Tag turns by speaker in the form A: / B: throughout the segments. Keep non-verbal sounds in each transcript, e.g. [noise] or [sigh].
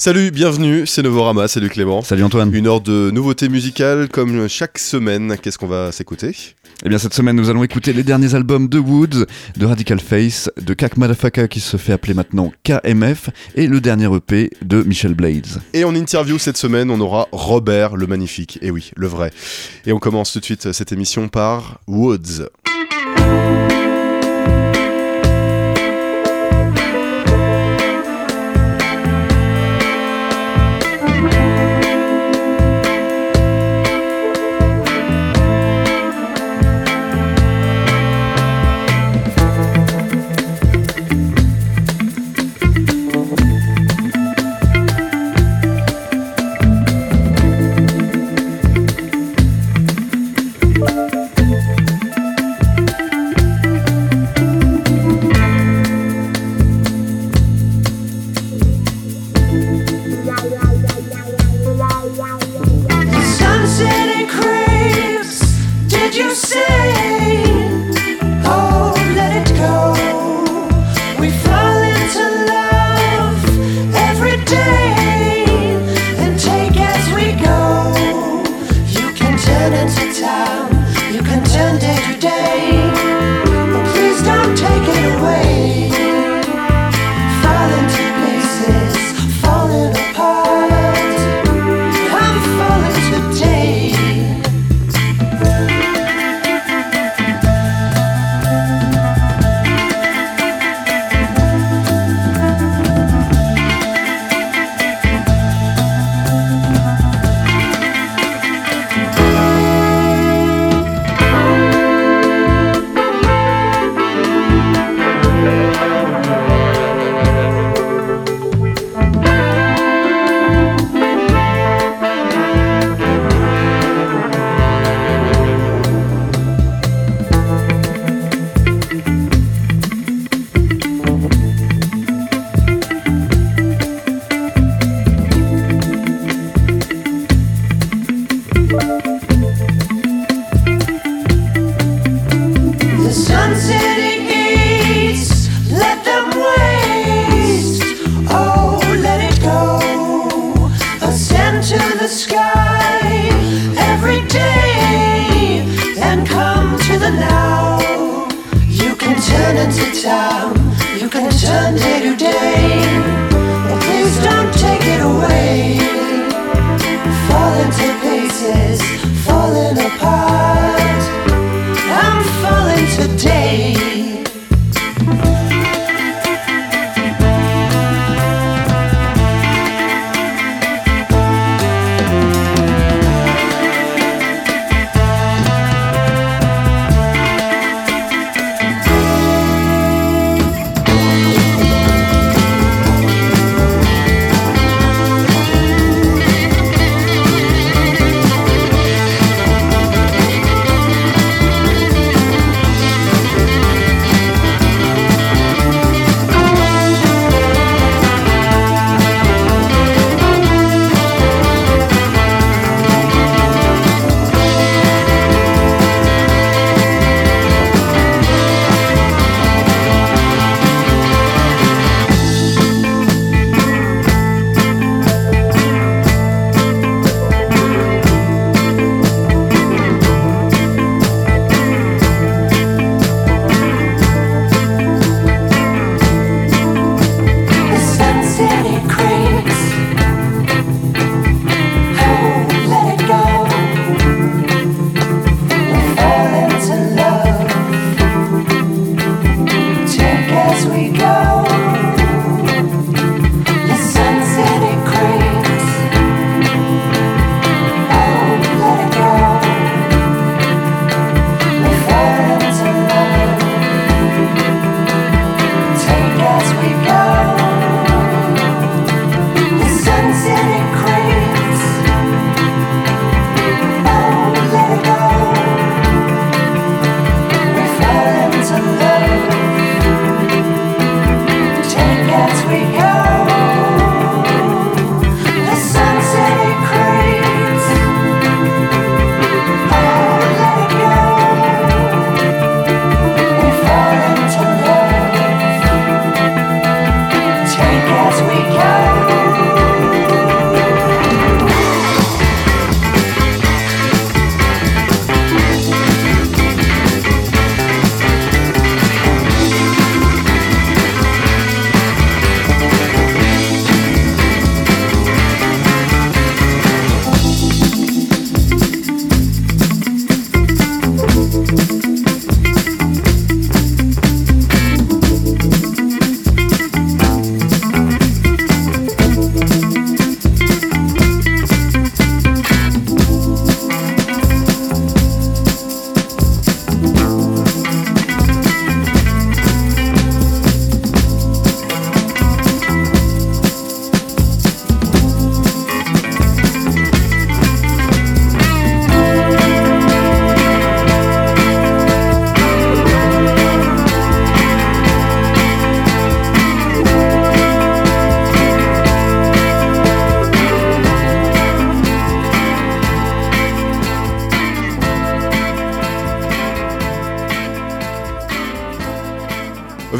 A: Salut, bienvenue, c'est Novorama, salut Clément.
B: Salut Antoine.
A: Une heure de nouveautés musicales comme chaque semaine. Qu'est-ce qu'on va s'écouter?
B: Eh bien cette semaine nous allons écouter les derniers albums de Woods, de Radical Face, de Kak Madafaka qui se fait appeler maintenant KMF et le dernier EP de Michel Blades.
A: Et en interview cette semaine on aura Robert le magnifique, et oui, le vrai. Et on commence tout de suite cette émission par Woods.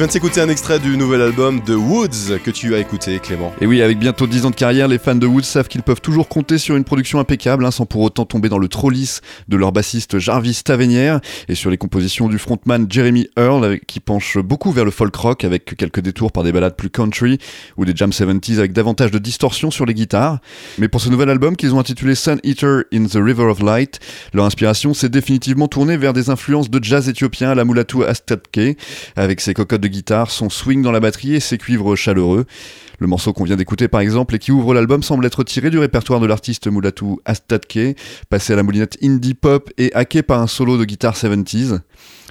A: De s'écouter un extrait du nouvel album de Woods que tu as écouté, Clément.
C: Et oui, avec bientôt 10 ans de carrière, les fans de Woods savent qu'ils peuvent toujours compter sur une production impeccable, hein, sans pour autant tomber dans le trop lisse de leur bassiste Jarvis Tavernier, et sur les compositions du frontman Jeremy Earl, qui penche beaucoup vers le folk rock, avec quelques détours par des ballades plus country, ou des jam 70s avec davantage de distorsion sur les guitares. Mais pour ce nouvel album qu'ils ont intitulé Sun Eater in the River of Light, leur inspiration s'est définitivement tournée vers des influences de jazz éthiopien à la Mulatu Astatke, avec ses cocottes de guitare, son swing dans la batterie et ses cuivres chaleureux. Le morceau qu'on vient d'écouter par exemple et qui ouvre l'album semble être tiré du répertoire de l'artiste Mulatu Astatke, passé à la moulinette indie pop et hacké par un solo de guitare 70s.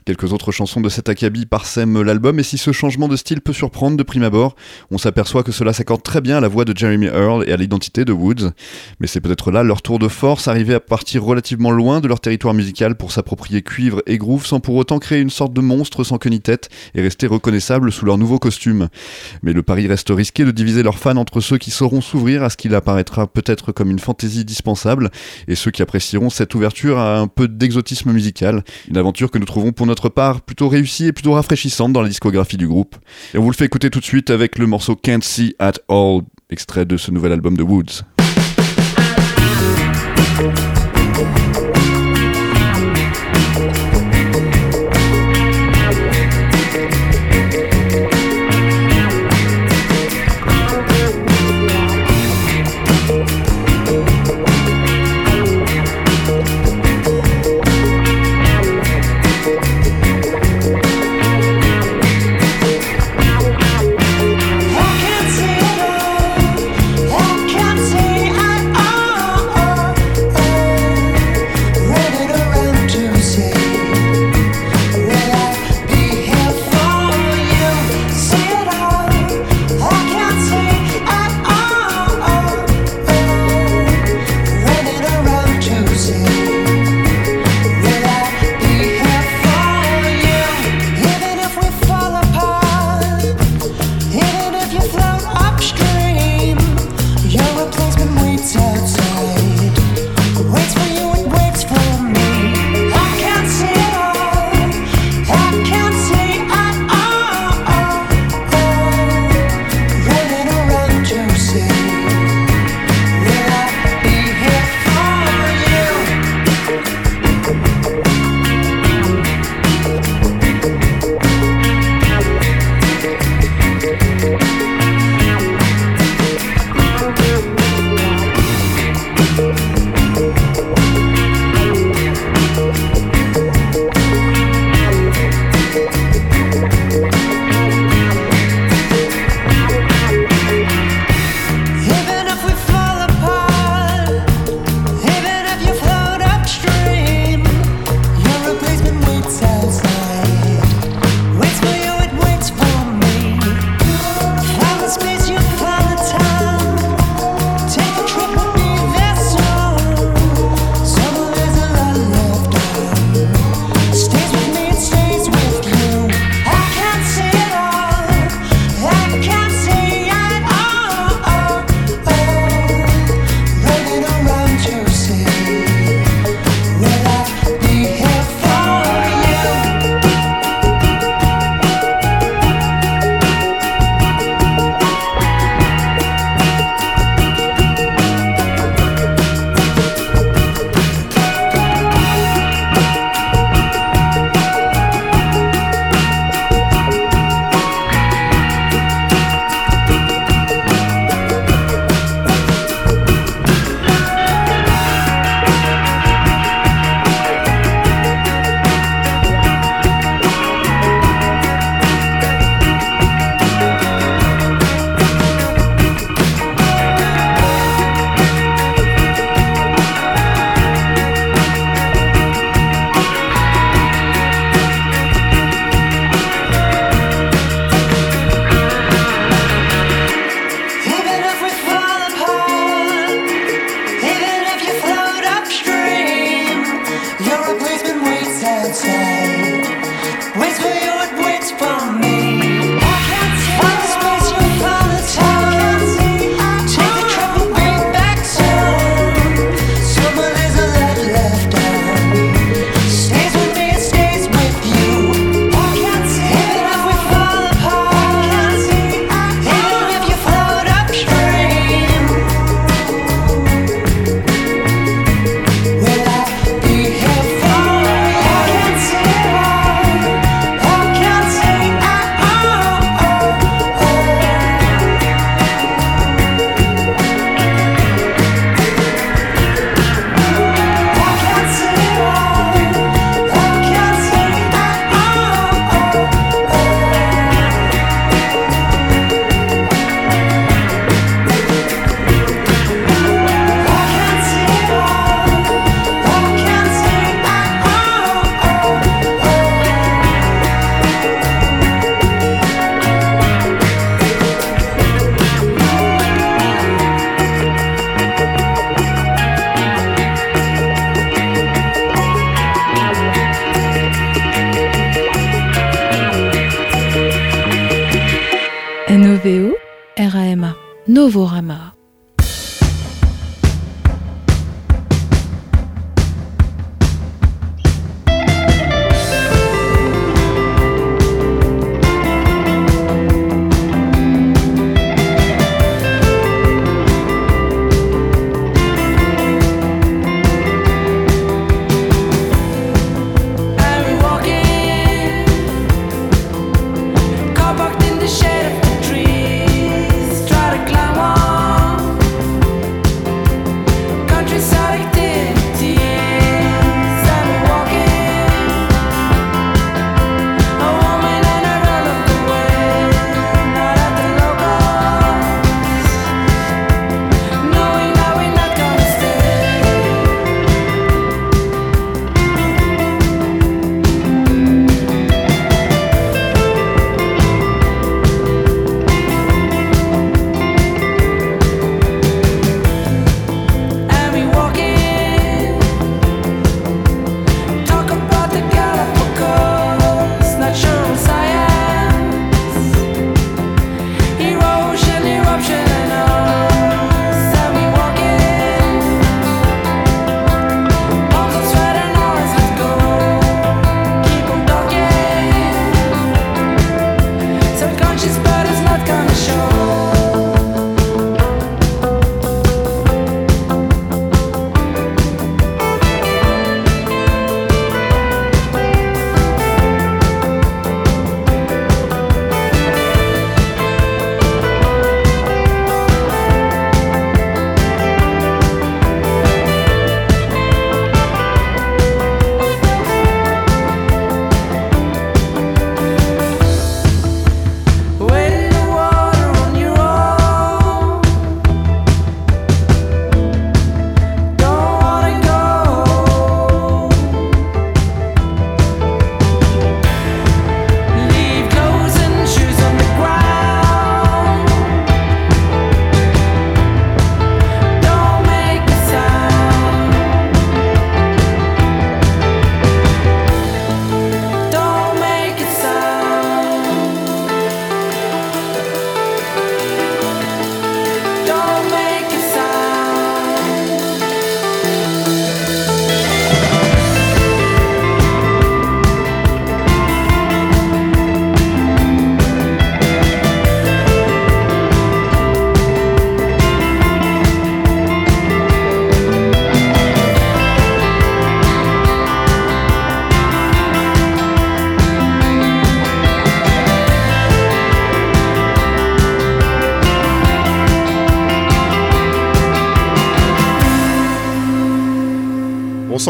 C: Quelques autres chansons de cet acabit parsèment l'album, et si ce changement de style peut surprendre de prime abord, on s'aperçoit que cela s'accorde très bien à la voix de Jeremy Earl et à l'identité de Woods. Mais c'est peut-être là leur tour de force, arriver à partir relativement loin de leur territoire musical pour s'approprier cuivre et groove sans pour autant créer une sorte de monstre sans queue ni tête et rester reconnaissable sous leur nouveau costume. Mais le pari reste risqué de diviser leurs fans entre ceux qui sauront s'ouvrir à ce qu'il apparaîtra peut-être comme une fantaisie dispensable et ceux qui apprécieront cette ouverture à un peu d'exotisme musical. Une aventure que nous trouvons pour notre part plutôt réussie et plutôt rafraîchissante dans la discographie du groupe. Et on vous le fait écouter tout de suite avec le morceau Can't See At All, extrait de ce nouvel album de Woods.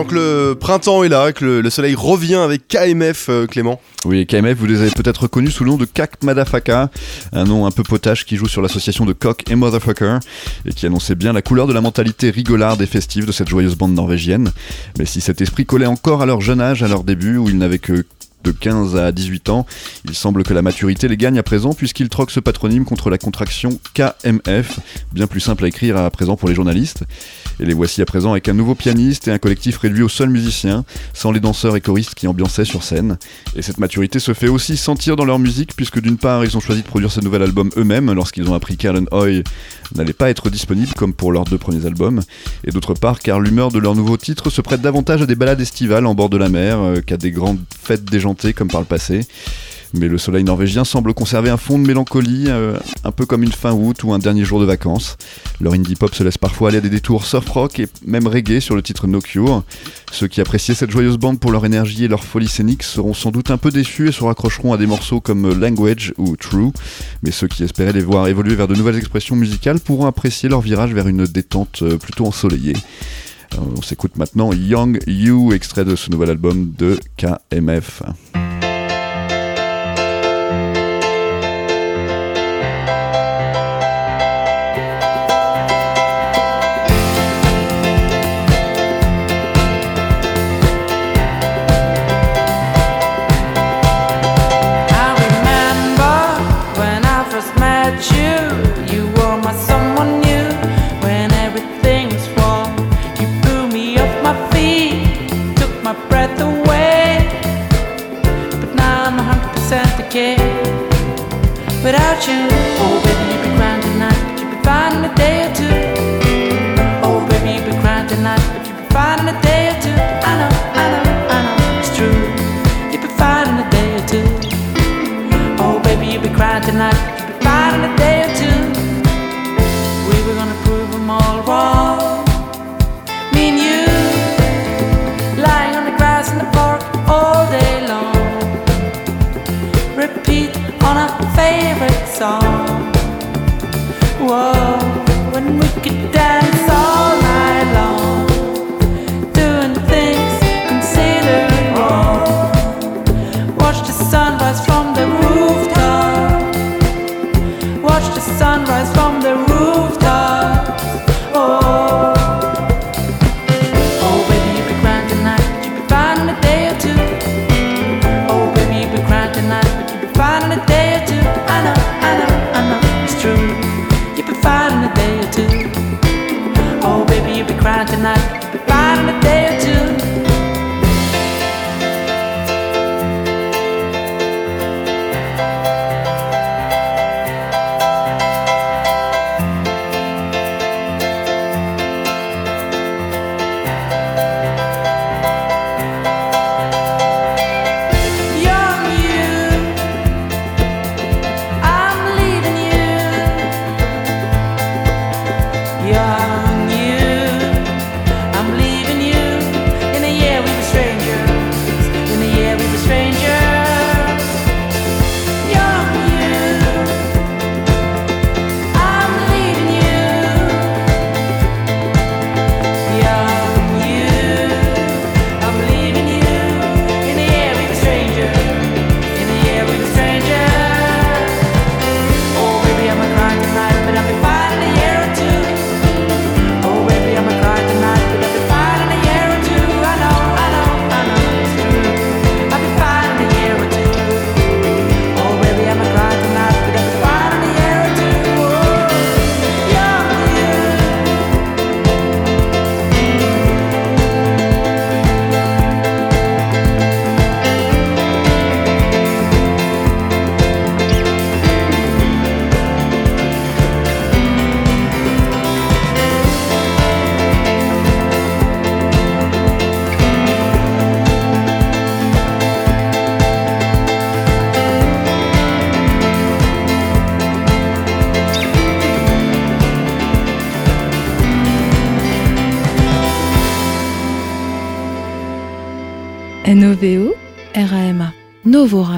A: Que le printemps est là, que le, soleil revient avec KMF, euh, Clément.
B: Oui, KMF, vous les avez peut-être reconnus sous le nom de Kak Madafaka, un nom un peu potache qui joue sur l'association de Cock et Motherfucker, et qui annonçait bien la couleur de la mentalité rigolarde et festive de cette joyeuse bande norvégienne. Mais si cet esprit collait encore à leur jeune âge, à leur début, où ils n'avaient que de 15 à 18 ans. Il semble que la maturité les gagne à présent puisqu'ils troquent ce patronyme contre la contraction KMF, bien plus simple à écrire à présent pour les journalistes. Et les voici à présent avec un nouveau pianiste et un collectif réduit aux seuls musiciens, sans les danseurs et choristes qui ambiançaient sur scène. Et cette maturité se fait aussi sentir dans leur musique puisque d'une part ils ont choisi de produire ce nouvel album eux-mêmes lorsqu'ils ont appris qu'Alan Hoy n'allait pas être disponible comme pour leurs deux premiers albums, et d'autre part car l'humeur de leur nouveau titre se prête davantage à des balades estivales en bord de la mer euh, qu'à des grandes fêtes déjantées comme par le passé. Mais le soleil norvégien semble conserver un fond de mélancolie, euh, un peu comme une fin août ou un dernier jour de vacances. Leur indie pop se laisse parfois aller à des détours surf rock et même reggae sur le titre No Cure. Ceux qui appréciaient cette joyeuse bande pour leur énergie et leur folie scénique seront sans doute un peu déçus et se raccrocheront à des morceaux comme Language ou True. Mais ceux qui espéraient les voir évoluer vers de nouvelles expressions musicales pourront apprécier leur virage vers une détente euh, plutôt ensoleillée. Euh, on s'écoute maintenant Young You, extrait de ce nouvel album de KMF. vos.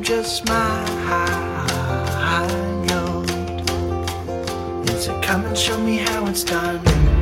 B: just my high, high note. Come
C: and show me how it's done?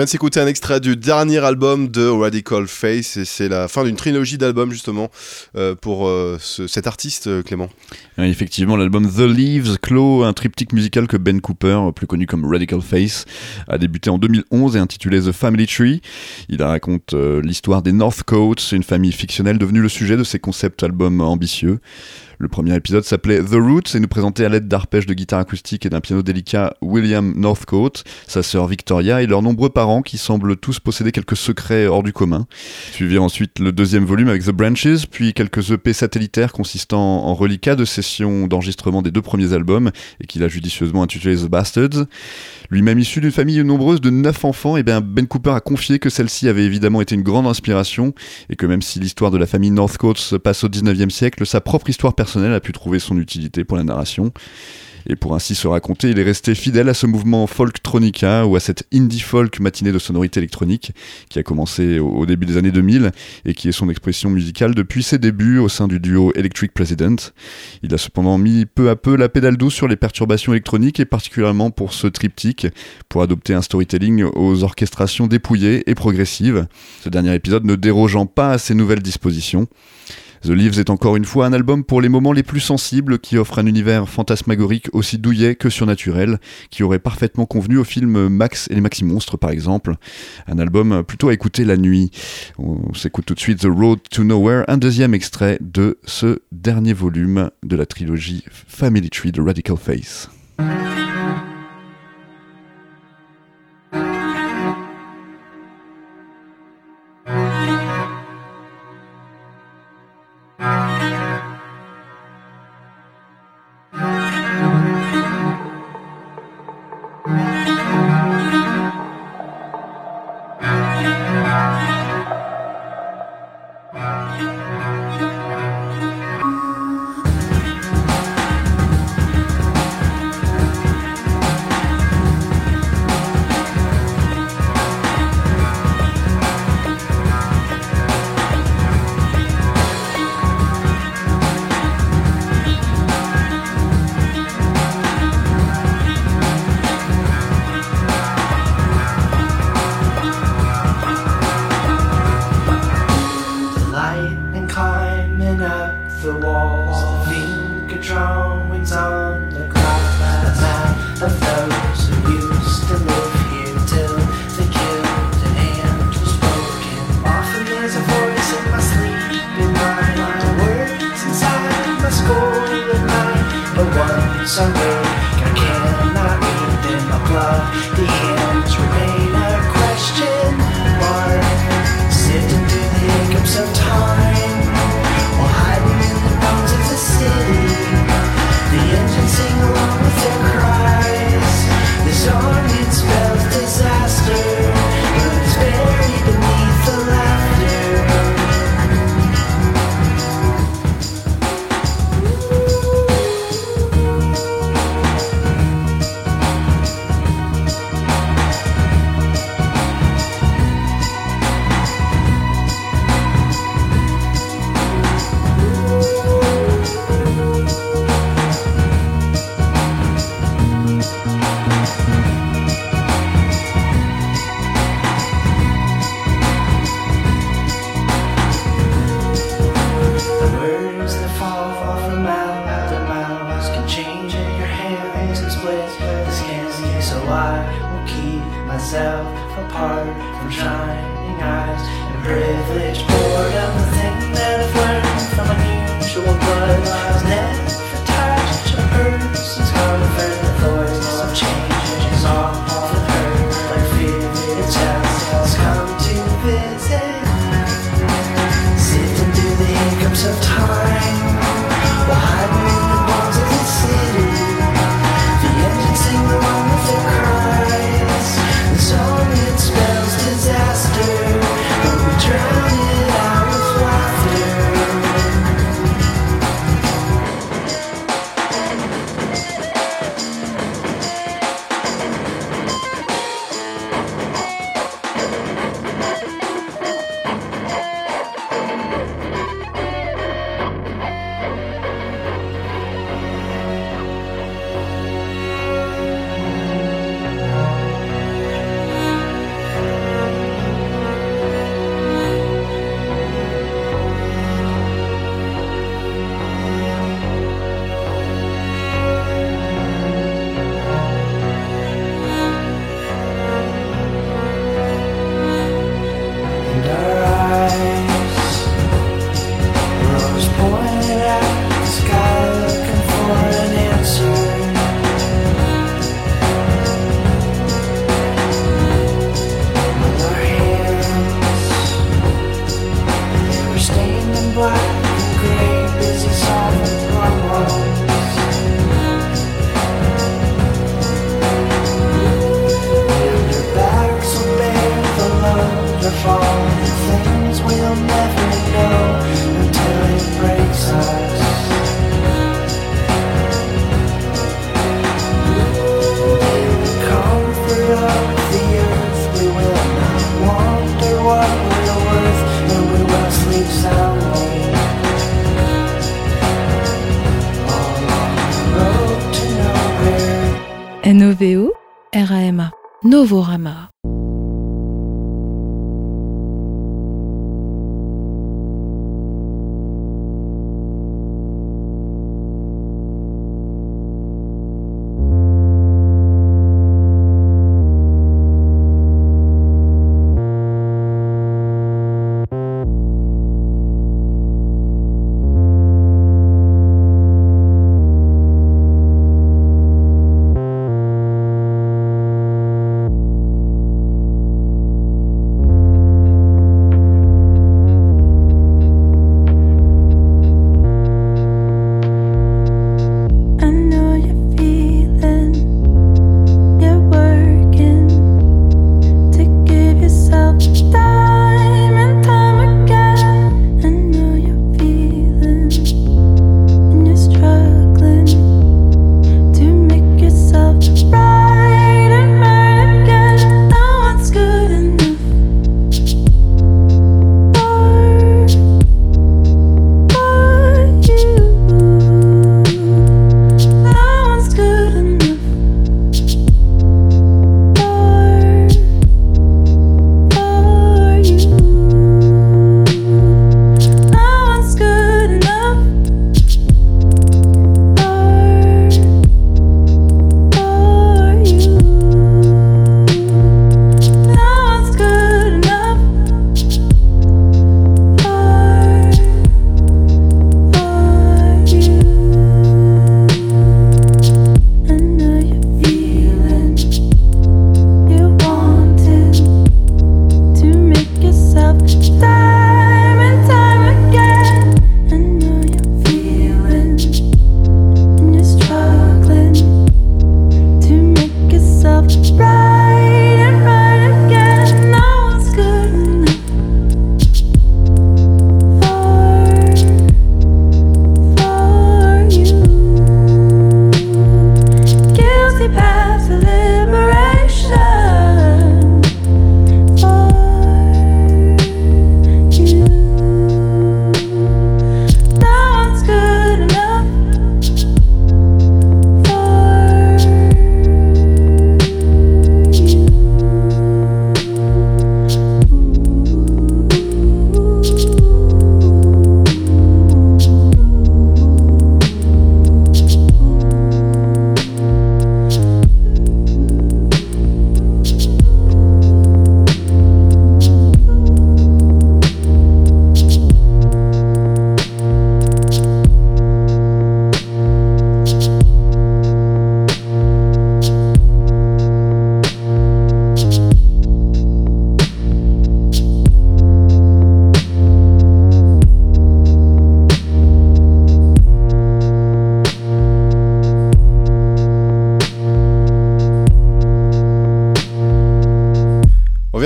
A: Vient de s'écouter un extrait du dernier album de Radical Face et c'est la fin d'une trilogie d'albums justement euh, pour euh, cet artiste euh, Clément.
B: effectivement, l'album The Leaves clôt un triptyque musical que Ben Cooper, plus connu comme Radical Face, a débuté en 2011 et intitulé The Family Tree. Il raconte l'histoire des Northcotes, une famille fictionnelle devenue le sujet de ses concepts albums ambitieux.
C: Le premier épisode s'appelait The Roots et nous présentait à l'aide d'arpèges de guitare acoustique et d'un piano délicat William Northcote, sa sœur Victoria et leurs nombreux parents qui semblent tous posséder quelques secrets hors du commun. Suivi ensuite le deuxième volume avec The Branches, puis quelques EP satellitaires consistant en reliquats de sessions d'enregistrement des deux premiers albums et qu'il a judicieusement intitulé The Bastards. Lui-même issu d'une famille nombreuse de neuf enfants, et eh bien Ben Cooper a confié que celle-ci avait évidemment été une grande inspiration et que même si l'histoire de la famille Northcote se passe au 19e siècle, sa propre histoire personnelle a pu trouver son utilité pour la narration. Et pour ainsi se raconter, il est resté fidèle à ce mouvement folktronica ou à cette indie folk matinée de sonorité électronique qui a commencé au début des années 2000 et qui est son expression musicale depuis ses débuts au sein du duo Electric President. Il a cependant mis peu à peu la pédale douce sur les perturbations électroniques et particulièrement pour ce triptyque pour adopter un storytelling aux orchestrations dépouillées et progressives. Ce dernier épisode ne dérogeant pas à ces nouvelles dispositions. The Leaves est encore une fois un album pour les moments les plus sensibles qui offre un univers fantasmagorique aussi douillet que surnaturel, qui aurait parfaitement convenu au film Max et les Maxi Monstres par exemple. Un album plutôt à écouter la nuit. On s'écoute tout de suite The Road to Nowhere, un deuxième extrait de ce dernier volume de la trilogie Family Tree de Radical Face.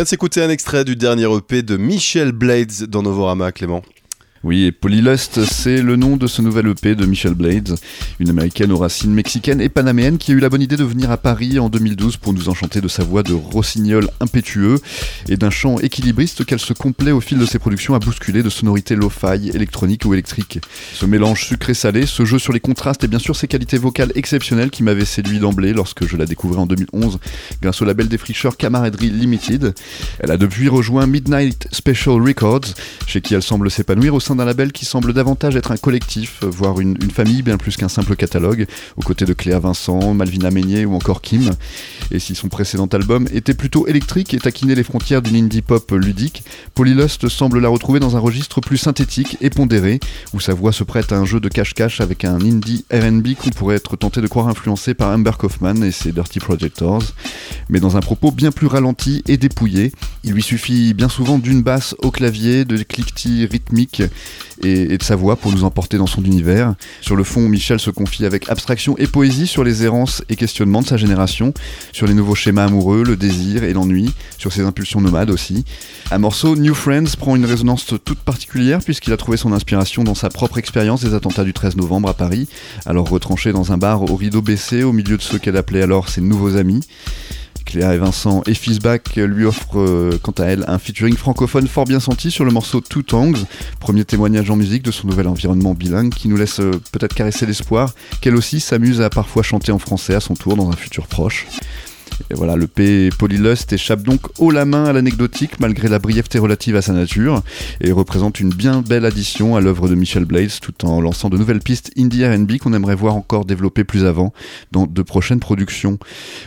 A: Vient de s'écouter un extrait du dernier EP de Michel Blades dans Novorama, Clément.
B: Oui, et Polylust, c'est le nom de ce nouvel EP de Michelle Blades, une américaine aux racines mexicaines et panaméennes qui a eu la bonne idée de venir à Paris en 2012 pour nous enchanter de sa voix de rossignol impétueux et d'un chant équilibriste qu'elle se complaît au fil de ses productions à bousculer de sonorités lo-fi, électroniques ou électriques. Ce mélange sucré-salé, ce jeu sur les contrastes et bien sûr ses qualités vocales exceptionnelles qui m'avaient séduit d'emblée lorsque je la découvrais en 2011 grâce au label défricheur Camaraderie Limited. Elle a depuis rejoint Midnight Special Records, chez qui elle semble s'épanouir au sein d'un label qui semble davantage être un collectif, voire une, une famille bien plus qu'un simple catalogue, aux côtés de Cléa Vincent, Malvina Meignet ou encore Kim. Et si son précédent album était plutôt électrique et taquinait les frontières d'une indie pop ludique, Polylust semble la retrouver dans un registre plus synthétique et pondéré, où sa voix se prête à un jeu de cache-cache avec un indie RB qu'on pourrait être tenté de croire influencé par Amber Kaufman et ses Dirty Projectors, mais dans un propos bien plus ralenti et dépouillé. Il lui suffit bien souvent d'une basse au clavier, de cliquetis rythmiques et, de sa voix pour nous emporter dans son univers. Sur le fond, Michel se confie avec abstraction et poésie sur les errances et questionnements de sa génération, sur les nouveaux schémas amoureux, le désir et l'ennui, sur ses impulsions nomades aussi. Un morceau, New Friends, prend une résonance toute particulière puisqu'il a trouvé son inspiration dans sa propre expérience des attentats du 13 novembre à Paris, alors retranché dans un bar au rideau baissé au milieu de ceux qu'elle appelait alors ses nouveaux amis.
D: Cléa et Vincent et Fizback lui offrent euh, quant à elle un featuring francophone fort bien senti sur le morceau Two Tongues, premier témoignage en musique de son nouvel environnement bilingue qui nous laisse euh, peut-être caresser l'espoir qu'elle aussi s'amuse à parfois chanter en français à son tour dans un futur proche. Et voilà, le P Polylust échappe donc haut la main à l'anecdotique malgré la brièveté relative à sa nature et représente une bien belle addition à l'œuvre de Michel Blades tout en lançant de nouvelles pistes indie R&B qu'on aimerait voir encore développer plus avant dans de prochaines productions.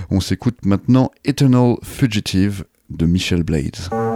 D: On s'écoute maintenant Eternal Fugitive de Michel Blades.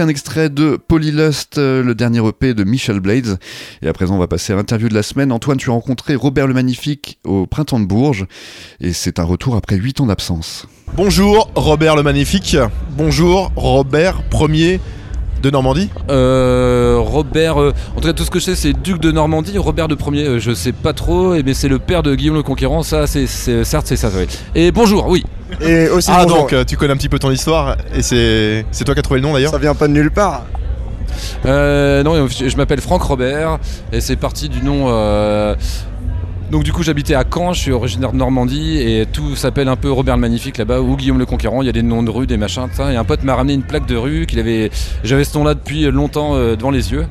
D: Un extrait de Polylust, euh, le dernier EP de Michel Blades. Et à présent, on va passer à l'interview de la semaine. Antoine, tu as rencontré Robert le Magnifique au printemps de Bourges. Et c'est un retour après 8 ans d'absence.
E: Bonjour Robert le Magnifique. Bonjour Robert Ier de Normandie.
F: Euh, Robert, euh, en tout cas tout ce que je sais c'est duc de Normandie, Robert de Premier, euh, je sais pas trop, et mais c'est le père de Guillaume le Conquérant, ça c'est, c'est- certes c'est ça, oui. Et bonjour, oui.
G: Et [laughs] aussi,
E: Ah
G: bonjour.
E: donc euh, tu connais un petit peu ton histoire et c'est c'est toi qui as trouvé le nom d'ailleurs.
G: ça vient pas de nulle part.
F: Euh, non, je m'appelle Franck Robert, et c'est parti du nom. euh, donc du coup j'habitais à Caen, je suis originaire de Normandie et tout s'appelle un peu Robert le Magnifique là-bas ou Guillaume le Conquérant, il y a des noms de rue, des machins, ça. Et un pote m'a ramené une plaque de rue qu'il avait, j'avais ce nom-là depuis longtemps euh, devant les yeux.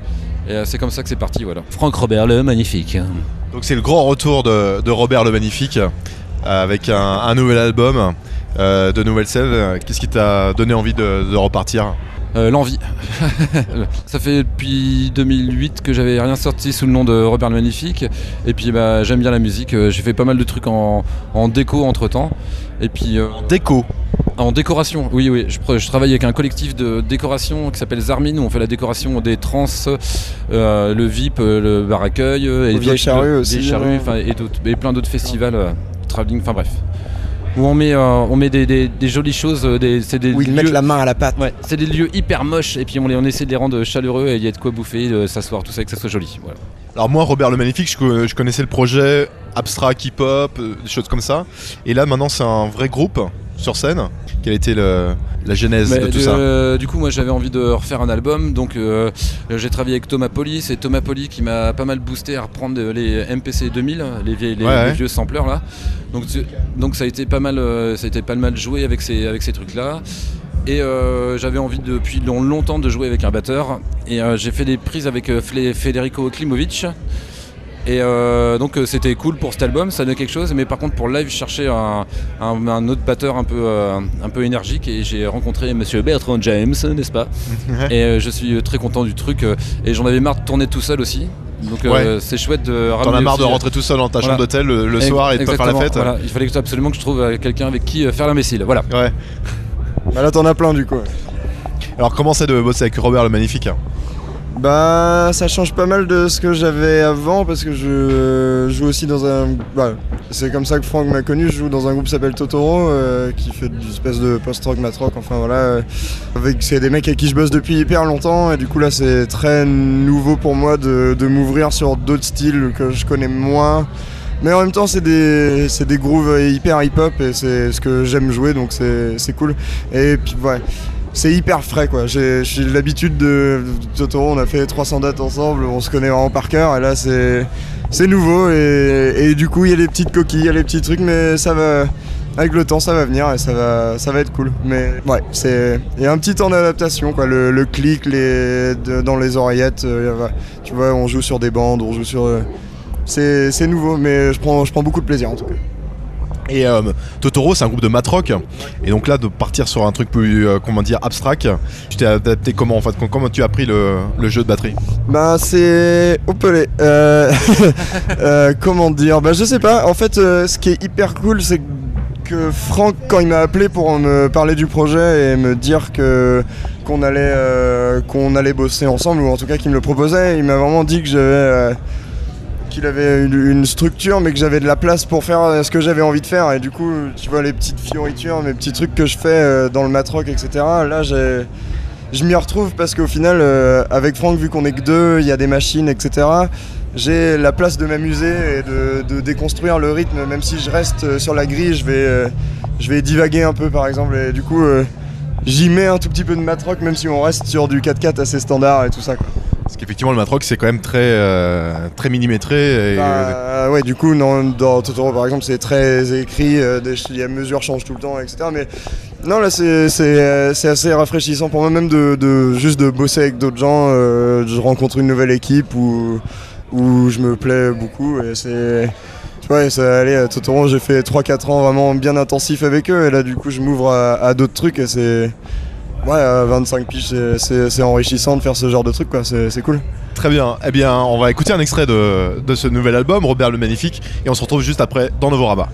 F: Et euh, c'est comme ça que c'est parti, voilà. Franck Robert, le magnifique.
E: Donc c'est le grand retour de, de Robert le Magnifique euh, avec un, un nouvel album, euh, de nouvelles scènes. Qu'est-ce qui t'a donné envie de, de repartir?
F: Euh, L'envie. [laughs] ça fait depuis 2008 que j'avais rien sorti sous le nom de Robert le Magnifique. Et puis bah, j'aime bien la musique. Euh, J'ai fait pas mal de trucs en, en déco entre temps. Et puis euh,
E: Déco.
F: en décoration, oui, oui. Je, travaille avec un collectif de décoration qui s'appelle Zarmine où on fait la décoration des trans, euh, le VIP, le bar accueil, et
G: Aux Vieilles
F: d'autres-
G: Charrues
F: le-
G: aussi,
F: et, et plein d'autres festivals, travelling, enfin bref. Où on met, euh, on met des, des- des jolies choses, euh, des, c'est des
G: Où ils
F: lieux-
G: mettent la main à la pâte.
F: Ouais, c'est des lieux hyper moches et puis on, les, on essaie de les rendre chaleureux et il y a de quoi bouffer, de s'asseoir, tout ça, et que ça soit joli. Voilà.
E: Alors moi, Robert le Magnifique, je, je connaissais le projet abstract, hip-hop, euh, des choses comme ça. Et là, maintenant, c'est un vrai groupe sur scène. Quelle était le- la genèse
F: Mais
E: de tout ça
F: euh, du coup, moi j'avais envie de refaire un album, donc euh, j'ai travaillé avec Thomas Poli. C'est Thomas Poli qui m'a pas mal boosté à reprendre les MPC 2000, les, vieilles, les,
E: Ouais, ouais.
F: les vieux sampleurs là. Donc, ça a été pas mal, euh, ça a été pas mal joué avec ces, avec ces trucs là. Et euh, j'avais envie depuis long- longtemps de jouer avec un batteur. Et j'ai fait des prises avec Federico Klimovic. Et euh, donc euh, c'était cool pour cet album, ça donnait quelque chose. Mais par contre pour live, je cherchais un, un- un autre batteur un peu, euh, un peu énergique et j'ai rencontré Monsieur Bertrand James, n'est-ce pas [laughs] Et euh, je suis très content du truc. euh, et j'en avais marre de tourner tout seul aussi. Donc euh, c'est chouette de ramener.
E: T'en as marre de rentrer tout seul dans ta
F: voilà.
E: chambre d'hôtel le, soir et de pas faire la fête
F: voilà. Il fallait absolument que je trouve quelqu'un avec qui faire l'imbécile. Voilà.
E: Ouais.
G: Bah là, t'en as plein du coup.
E: Alors comment c'est de bosser avec Robert le Magnifique
G: Bah, ça change pas mal de ce que j'avais avant parce que je joue aussi dans un. Bah, c'est comme ça que Franck m'a connu. Je joue dans un groupe qui s'appelle Totoro euh, qui fait une espèce de post-rock, mat-rock. Enfin voilà. euh, c'est des mecs avec qui je bosse depuis hyper longtemps et du coup là c'est très nouveau pour moi de, m'ouvrir sur d'autres styles que je connais moins. Mais en même temps, c'est des, des grooves hyper hip-hop et c'est ce que j'aime jouer donc c'est c'est cool. Et puis ouais, c'est hyper frais quoi. J'ai l'habitude de, Totoro, on a fait 300 dates ensemble, on se connaît vraiment par cœur et là c'est nouveau et, du coup il y a des petites coquilles, il y a des petits trucs mais ça va avec le temps ça va venir et ça va ça va être cool. Mais ouais, c'est il y a un petit temps d'adaptation quoi, le, clic dans les oreillettes, euh, tu vois, on joue sur des bandes, on joue sur euh, c'est c'est nouveau mais je prends je prends beaucoup de plaisir en tout cas.
E: Et euh, Totoro, c'est un groupe de matrock. Et donc là, de partir sur un truc plus, euh, comment dire, abstract, tu t'es adapté comment en fait? Comment tu as appris le, jeu de batterie?
G: Bah c'est opelé. Euh, [laughs] euh, comment dire? Bah je sais pas. En fait, ce qui est hyper cool, c'est que Franck, quand il m'a appelé pour me parler du projet et me dire que qu'on allait qu'on allait bosser ensemble, ou en tout cas qu'il me le proposait, il m'a vraiment dit que j'avais qu'il avait une, structure, mais que j'avais de la place pour faire euh, ce que j'avais envie de faire. Et du coup, tu vois les petites fioritures, mes petits trucs que je fais euh, dans le matrock, etc. Là, je m'y retrouve parce qu'au final, euh, avec Franck, vu qu'on est que deux, il y a des machines, etc. J'ai la place de m'amuser et de, déconstruire le rythme, même si je reste sur la grille, je vais, divaguer un peu par exemple. Et du coup, j'y mets un tout petit peu de matrock, même si on reste sur du 4x4 assez standard et tout ça.
E: Parce qu'effectivement, le matrock, c'est quand même très, euh, très millimétré. Et,
G: Bah, ouais, du coup, non, dans Totoro par exemple, c'est très écrit, euh, les mesures changent tout le temps, etc. Mais non, là, c'est euh, assez rafraîchissant pour moi, même de, juste de bosser avec d'autres gens. euh, je rencontre une nouvelle équipe où, où je me plais beaucoup et c'est. Tu vois, ça allait à Totoro, j'ai fait 3-4 ans vraiment bien intensif avec eux et là, du coup, je m'ouvre à, à d'autres trucs et c'est. Ouais, à 25 piges, c'est- enrichissant de faire ce genre de trucs, quoi, c'est cool.
E: Très bien. Eh bien, on va écouter un extrait de, ce nouvel album, Robert le Magnifique, et on se retrouve juste après dans Novorama.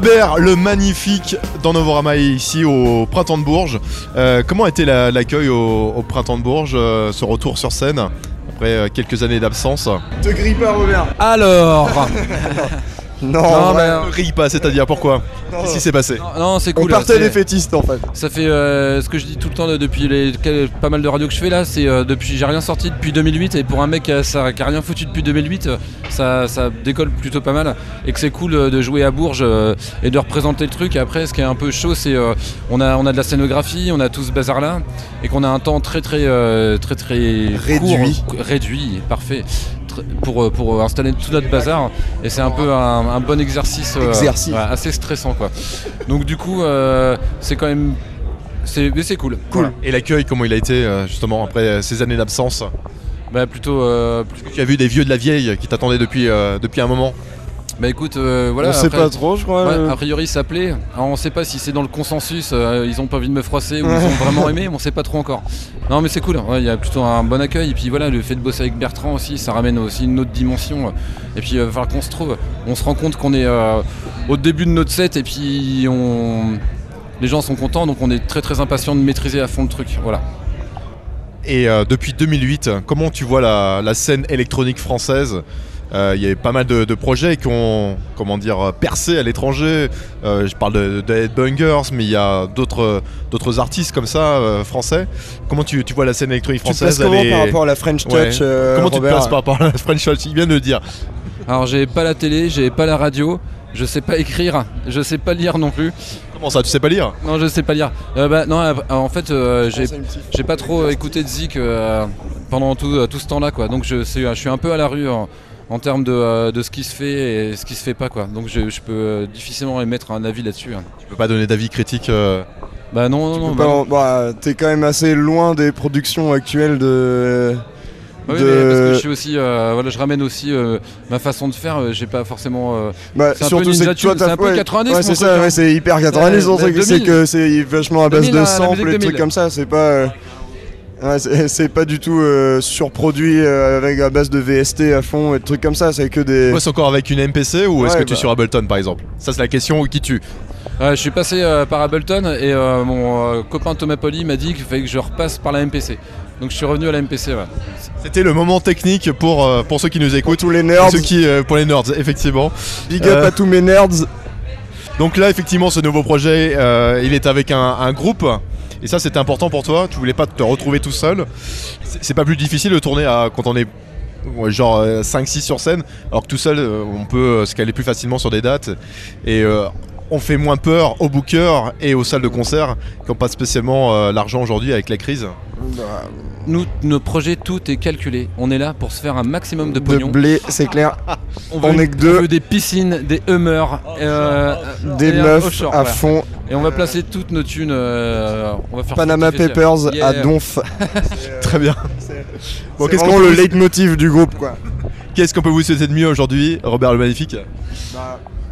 E: Robert, le magnifique dans Novorama ici au Printemps de Bourges. Euh, comment a été la- l'accueil au, au Printemps de Bourges, euh, ce retour sur scène après euh, quelques années d'absence?
G: Te grille pas, Robert?
F: Alors [laughs]
G: Non,
F: Non,
G: ouais.
F: mais,
E: Ne Rille pas, c'est-à-dire pourquoi? Qu'est-ce qui s'est passé?
F: Non, non, c'est
G: On
F: cool.
G: partait
F: c'est-
G: des fétistes en fait.
F: Ça fait euh, ce que je dis tout le temps là, depuis les pas mal de radios que je fais là, c'est euh, depuis j'ai rien sorti depuis 2008 et pour un mec qui a, ça- qui a rien foutu depuis 2008, euh, ça, ça décolle plutôt pas mal et que c'est cool euh, de jouer à Bourges euh, et de représenter le truc. Et après, ce qui est un peu chaud, c'est euh, on a on a de la scénographie, on a tout ce bazar là et qu'on a un temps très très euh, très très
G: Réduit.
F: court, réduit, parfait. Pour, euh, pour installer tout notre bazar et c'est un peu un, un bon exercice, euh,
G: Exercice.
F: ouais, assez stressant quoi. Donc du coup euh, c'est quand même c'est mais c'est cool.
E: Cool. Et l'accueil, comment il a été euh, justement après euh, ces années d'absence?
F: Bah plutôt euh, plus-
E: Tu as vu des vieux de la vieille qui t'attendaient depuis, euh, depuis un moment?
F: Bah écoute euh, voilà
G: on sait
F: après-
G: pas trop, je crois.
F: Ouais,
G: euh.
F: a priori ça plaît. Alors, on sait pas si c'est dans le consensus, euh, ils ont pas envie de me froisser ou ils ont [laughs] vraiment aimé, on sait pas trop encore. Non mais c'est cool, Ouais, il y a plutôt un bon accueil et puis voilà le fait de bosser avec Bertrand aussi, ça ramène aussi une autre dimension. Et puis il va falloir qu'on se trouve. On se rend compte qu'on est euh, au début de notre set et puis on les gens sont contents donc on est très très impatient de maîtriser à fond le truc. Voilà.
E: Et euh, depuis 2008, comment tu vois la, la scène électronique française? Euh, Il y avait pas mal de, de projets qui ont comment dire, percé à l'étranger. Euh, je parle de, de Headbangers, mais il y a d'autres d'autres artistes comme ça, euh, français. Comment tu, tu vois la scène électronique
G: Tu te
E: française
G: places comment
E: est-
G: par rapport à la French Touch
E: Ouais.
G: euh,
E: Comment tu te places par rapport à la French Touch? Il vient de le dire.
F: Alors j'ai pas la télé, j'ai pas la radio, je sais pas écrire, je sais pas lire non plus.
E: Comment ça Tu sais pas lire?
F: Non je sais pas lire. Euh, bah, non en fait euh, j'ai
G: petit-
F: J'ai pas trop écouté de Zik euh, pendant tout, tout ce temps-là, quoi. Donc je, suis un peu à la rue en, en termes de, euh, de ce qui se fait et ce qui se fait pas, quoi. Donc je, je peux euh, difficilement émettre un avis là-dessus. hein.
E: Tu peux pas donner d'avis critique. euh,
F: Bah non, non,
G: Tu
F: non. bah
G: en- bah, T'es quand même assez loin des productions actuelles de.
F: Oui,
G: de-
F: mais parce que je suis aussi, euh, voilà, je ramène aussi euh, ma façon de faire. euh, J'ai pas forcément.
G: Bah,
F: C'est un peu
G: surtout c'est
F: c'est un peu
G: ouais,
F: 90,
G: Ouais,
F: mon
G: c'est
F: truc,
G: ça,
F: hein.
G: ouais, c'est hyper 90
F: Euh,
G: ton truc, c'est
F: 2000.
G: que c'est vachement à base
F: 2000,
G: de
F: la
G: samples et des trucs
F: 2000.
G: comme ça, c'est pas. Ouais, c'est [laughs] c'est pas du tout euh, surproduit euh, avec à base de VST à fond et de trucs comme ça, c'est que des.
E: Tu encore avec une MPC ou est-ce que tu es
G: bah.
E: sur Ableton par exemple? Ça c'est la question qui tue.
F: euh, je suis passé euh, par Ableton et euh, mon euh, copain Thomas Poli m'a dit qu'il fallait que je repasse par la MPC. Donc je suis revenu à la MPC. ouais.
E: C'était le moment technique pour, euh, pour ceux qui nous
G: Pour
E: écoutent.
G: tous les
E: Pour
G: nerds,
E: ceux qui, euh, pour les nerds, effectivement.
G: big up
E: Euh,
G: à tous mes nerds.
E: Donc là, effectivement, ce nouveau projet, euh, il est avec un, un groupe. Et ça, c'était important pour toi? Tu voulais pas te retrouver tout seul? C'est pas plus difficile de tourner quand on est genre 5-6 sur scène, alors que tout seul, euh, on peut euh, se caler plus facilement sur des dates. Et euh, on fait moins peur aux bookers et aux salles de concert qui n'ont pas spécialement euh, l'argent aujourd'hui avec la crise.
F: Nous, nos projets, tout est calculé. On est là pour se faire un maximum de
G: De
F: pognon.
G: blé, c'est clair.
F: On [laughs]
G: On
F: veut,
G: est que deux.
F: on veut des piscines, des Hummers, euh,
G: Des
F: et un
G: meufs
F: offshore,
G: à
F: voilà.
G: fond.
F: Et on va placer toutes nos thunes. euh, on va faire
G: Panama. Papers à. Donf. [laughs] [laughs]
E: Très bien. Bon,
G: C'est
E: qu'est-ce qu'on
G: le
E: vous-
G: leitmotiv du groupe quoi.
E: qu'est-ce qu'on peut vous souhaiter de mieux aujourd'hui, Robert le Magnifique?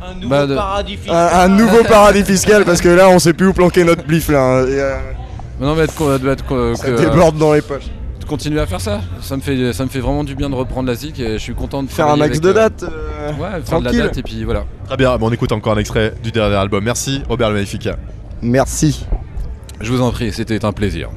H: Un nouveau
F: Bah, de-
H: paradis fiscal.
G: Un, un nouveau paradis fiscal parce que là on sait plus où planquer notre blif là. hein. Et, euh,
F: Mais non, mais être, doit être
G: ça
F: que-
G: déborde dans les poches.
F: de continuer à faire ça. Ça me fait, ça me fait vraiment du bien de reprendre la zik et je suis content de
G: Faire un max
F: avec,
G: de
F: euh,
G: dates. euh,
F: Ouais, faire de
G: tranquille.
F: la date et puis voilà.
E: Très bien, bon, on écoute encore un extrait du dernier album. Merci, Robert le Magnifique.
G: Merci.
F: Je vous en prie, c'était un plaisir.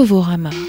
C: Novorama.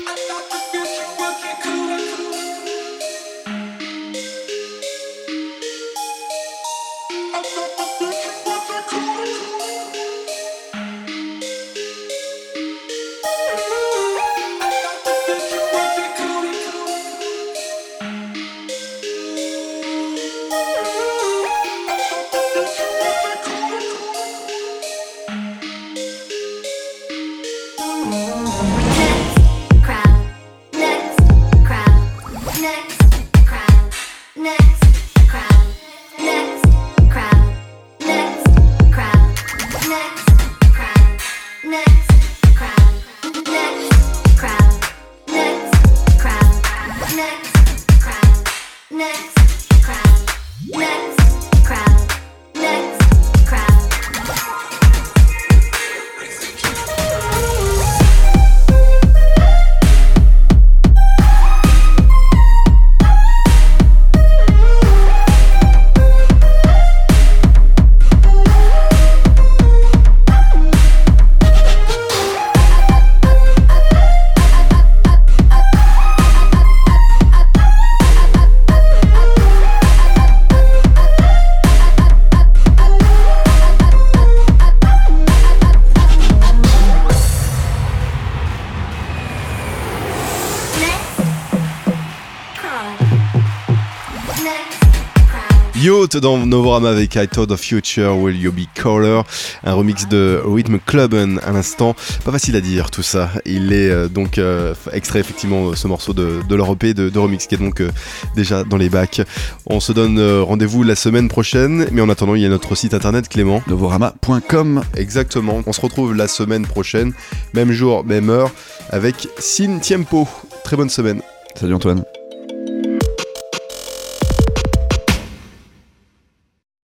A: Dans Novorama avec I Thought of Future, Will You Be Caller, un remix de Rhythm Clubben à l'instant. Pas facile à dire tout ça. Il est euh, donc euh, extrait effectivement ce morceau de, de leur EP de, de remix qui est donc euh, déjà dans les bacs. On se donne euh, rendez-vous la semaine prochaine, mais en attendant, il y a notre site internet Clément.
B: Novorama.com.
A: Exactement. On se retrouve la semaine prochaine, même jour, même heure, avec Sin Tiempo. Très bonne semaine.
B: Salut Antoine.